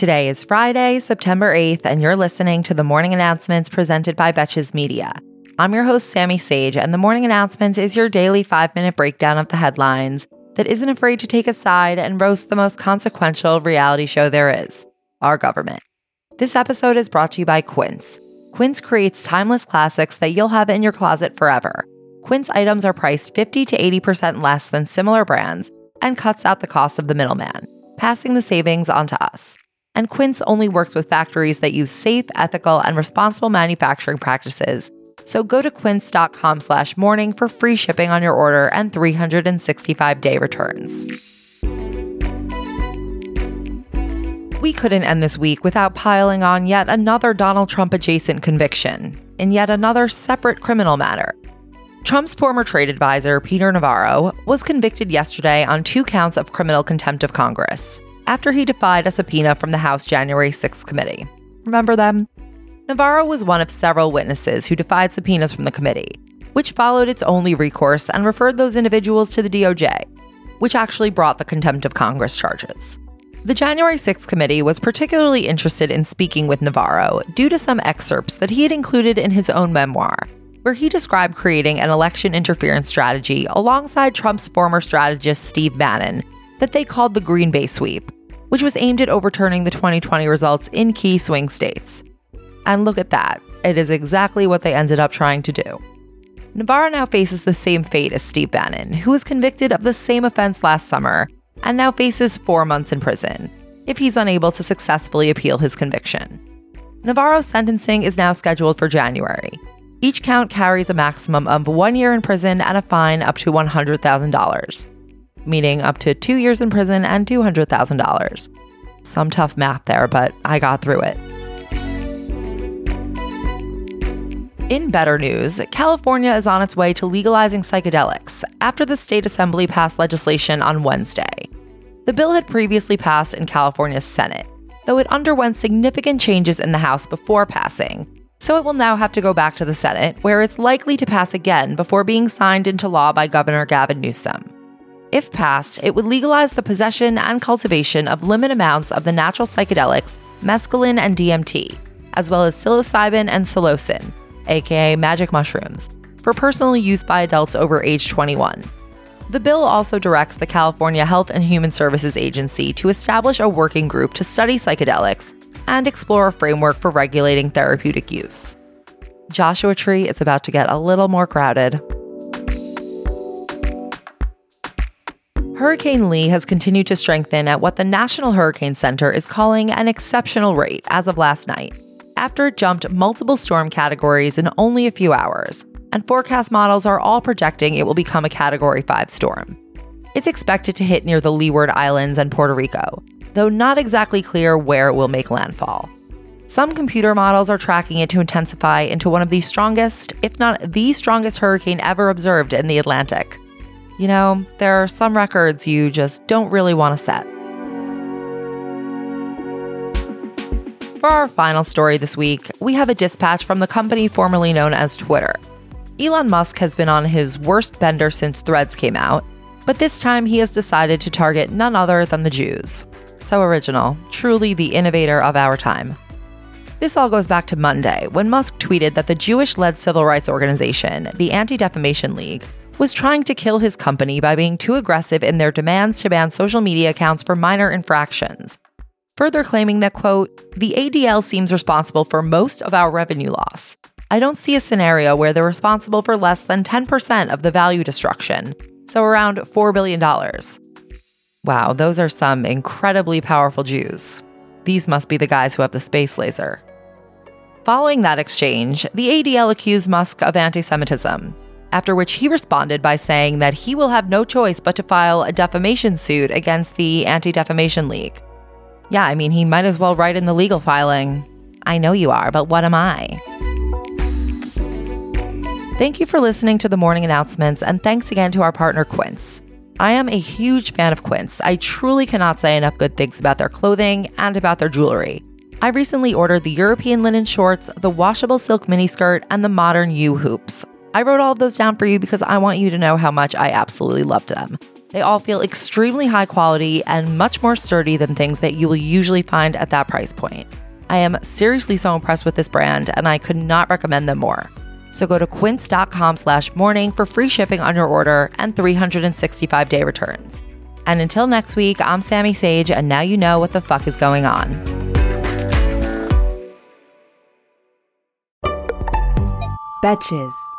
Today is Friday, September 8th, and you're listening to the morning announcements presented by Betches Media. I'm your host, Sami Sage, and the morning announcements is your daily five minute breakdown of the headlines that isn't afraid to take a side and roast the most consequential reality show there is our government. This episode is brought to you by Quince. Quince creates timeless classics that you'll have in your closet forever. Quince items are priced 50 to 80% less than similar brands and cuts out the cost of the middleman, passing the savings on to us and Quince only works with factories that use safe, ethical, and responsible manufacturing practices. So go to quince.com slash morning for free shipping on your order and 365-day returns. We couldn't end this week without piling on yet another Donald Trump adjacent conviction in yet another separate criminal matter. Trump's former trade advisor, Peter Navarro, was convicted yesterday on two counts of criminal contempt of Congress after he defied a subpoena from the House January 6th committee. Remember them? Navarro was one of several witnesses who defied subpoenas from the committee, which followed its only recourse and referred those individuals to the DOJ, which actually brought the contempt of Congress charges. The January 6th committee was particularly interested in speaking with Navarro due to some excerpts that he had included in his own memoir, where he described creating an election interference strategy alongside Trump's former strategist Steve Bannon that they called the Green Bay Sweep, which was aimed at overturning the 2020 results in key swing states. And look at that, it is exactly what they ended up trying to do. Navarro now faces the same fate as Steve Bannon, who was convicted of the same offense last summer and now faces four months in prison if he's unable to successfully appeal his conviction. Navarro's sentencing is now scheduled for January. Each count carries a maximum of one year in prison and a fine up to $100,000 meaning up to two years in prison and $200,000. Some tough math there, but I got through it. In better news, California is on its way to legalizing psychedelics after the state assembly passed legislation on Wednesday. The bill had previously passed in California's Senate, though it underwent significant changes in the House before passing, so it will now have to go back to the Senate, where it's likely to pass again before being signed into law by Governor Gavin Newsom. If passed, it would legalize the possession and cultivation of limited amounts of the natural psychedelics mescaline and DMT, as well as psilocybin and psilocin, aka magic mushrooms, for personal use by adults over age 21. The bill also directs the California Health and Human Services Agency to establish a working group to study psychedelics and explore a framework for regulating therapeutic use. Joshua Tree is about to get a little more crowded. Hurricane Lee has continued to strengthen at what the National Hurricane Center is calling an exceptional rate as of last night, after it jumped multiple storm categories in only a few hours, and forecast models are all projecting it will become a Category 5 storm. It's expected to hit near the Leeward Islands and Puerto Rico, though not exactly clear where it will make landfall. Some computer models are tracking it to intensify into one of the strongest, if not the strongest hurricane ever observed in the Atlantic. You know, there are some records you just don't really want to set. For our final story this week, we have a dispatch from the company formerly known as Twitter. Elon Musk has been on his worst bender since Threads came out, but this time he has decided to target none other than the Jews. So original, truly the innovator of our time. This all goes back to Monday, when Musk tweeted that the Jewish led civil rights organization, the Anti Defamation League, was trying to kill his company by being too aggressive in their demands to ban social media accounts for minor infractions. Further claiming that, quote, the ADL seems responsible for most of our revenue loss. I don't see a scenario where they're responsible for less than 10% of the value destruction, so around $4 billion. Wow, those are some incredibly powerful Jews. These must be the guys who have the space laser. Following that exchange, the ADL accused Musk of anti Semitism, after which he responded by saying that he will have no choice but to file a defamation suit against the Anti Defamation League. Yeah, I mean, he might as well write in the legal filing I know you are, but what am I? Thank you for listening to the morning announcements, and thanks again to our partner, Quince. I am a huge fan of Quince. I truly cannot say enough good things about their clothing and about their jewelry. I recently ordered the European linen shorts, the washable silk miniskirt, and the modern U hoops. I wrote all of those down for you because I want you to know how much I absolutely loved them. They all feel extremely high quality and much more sturdy than things that you will usually find at that price point. I am seriously so impressed with this brand and I could not recommend them more. So go to quince.com slash morning for free shipping on your order and 365 day returns. And until next week, I'm Sami Sage, and now you know what the fuck is going on. Betches.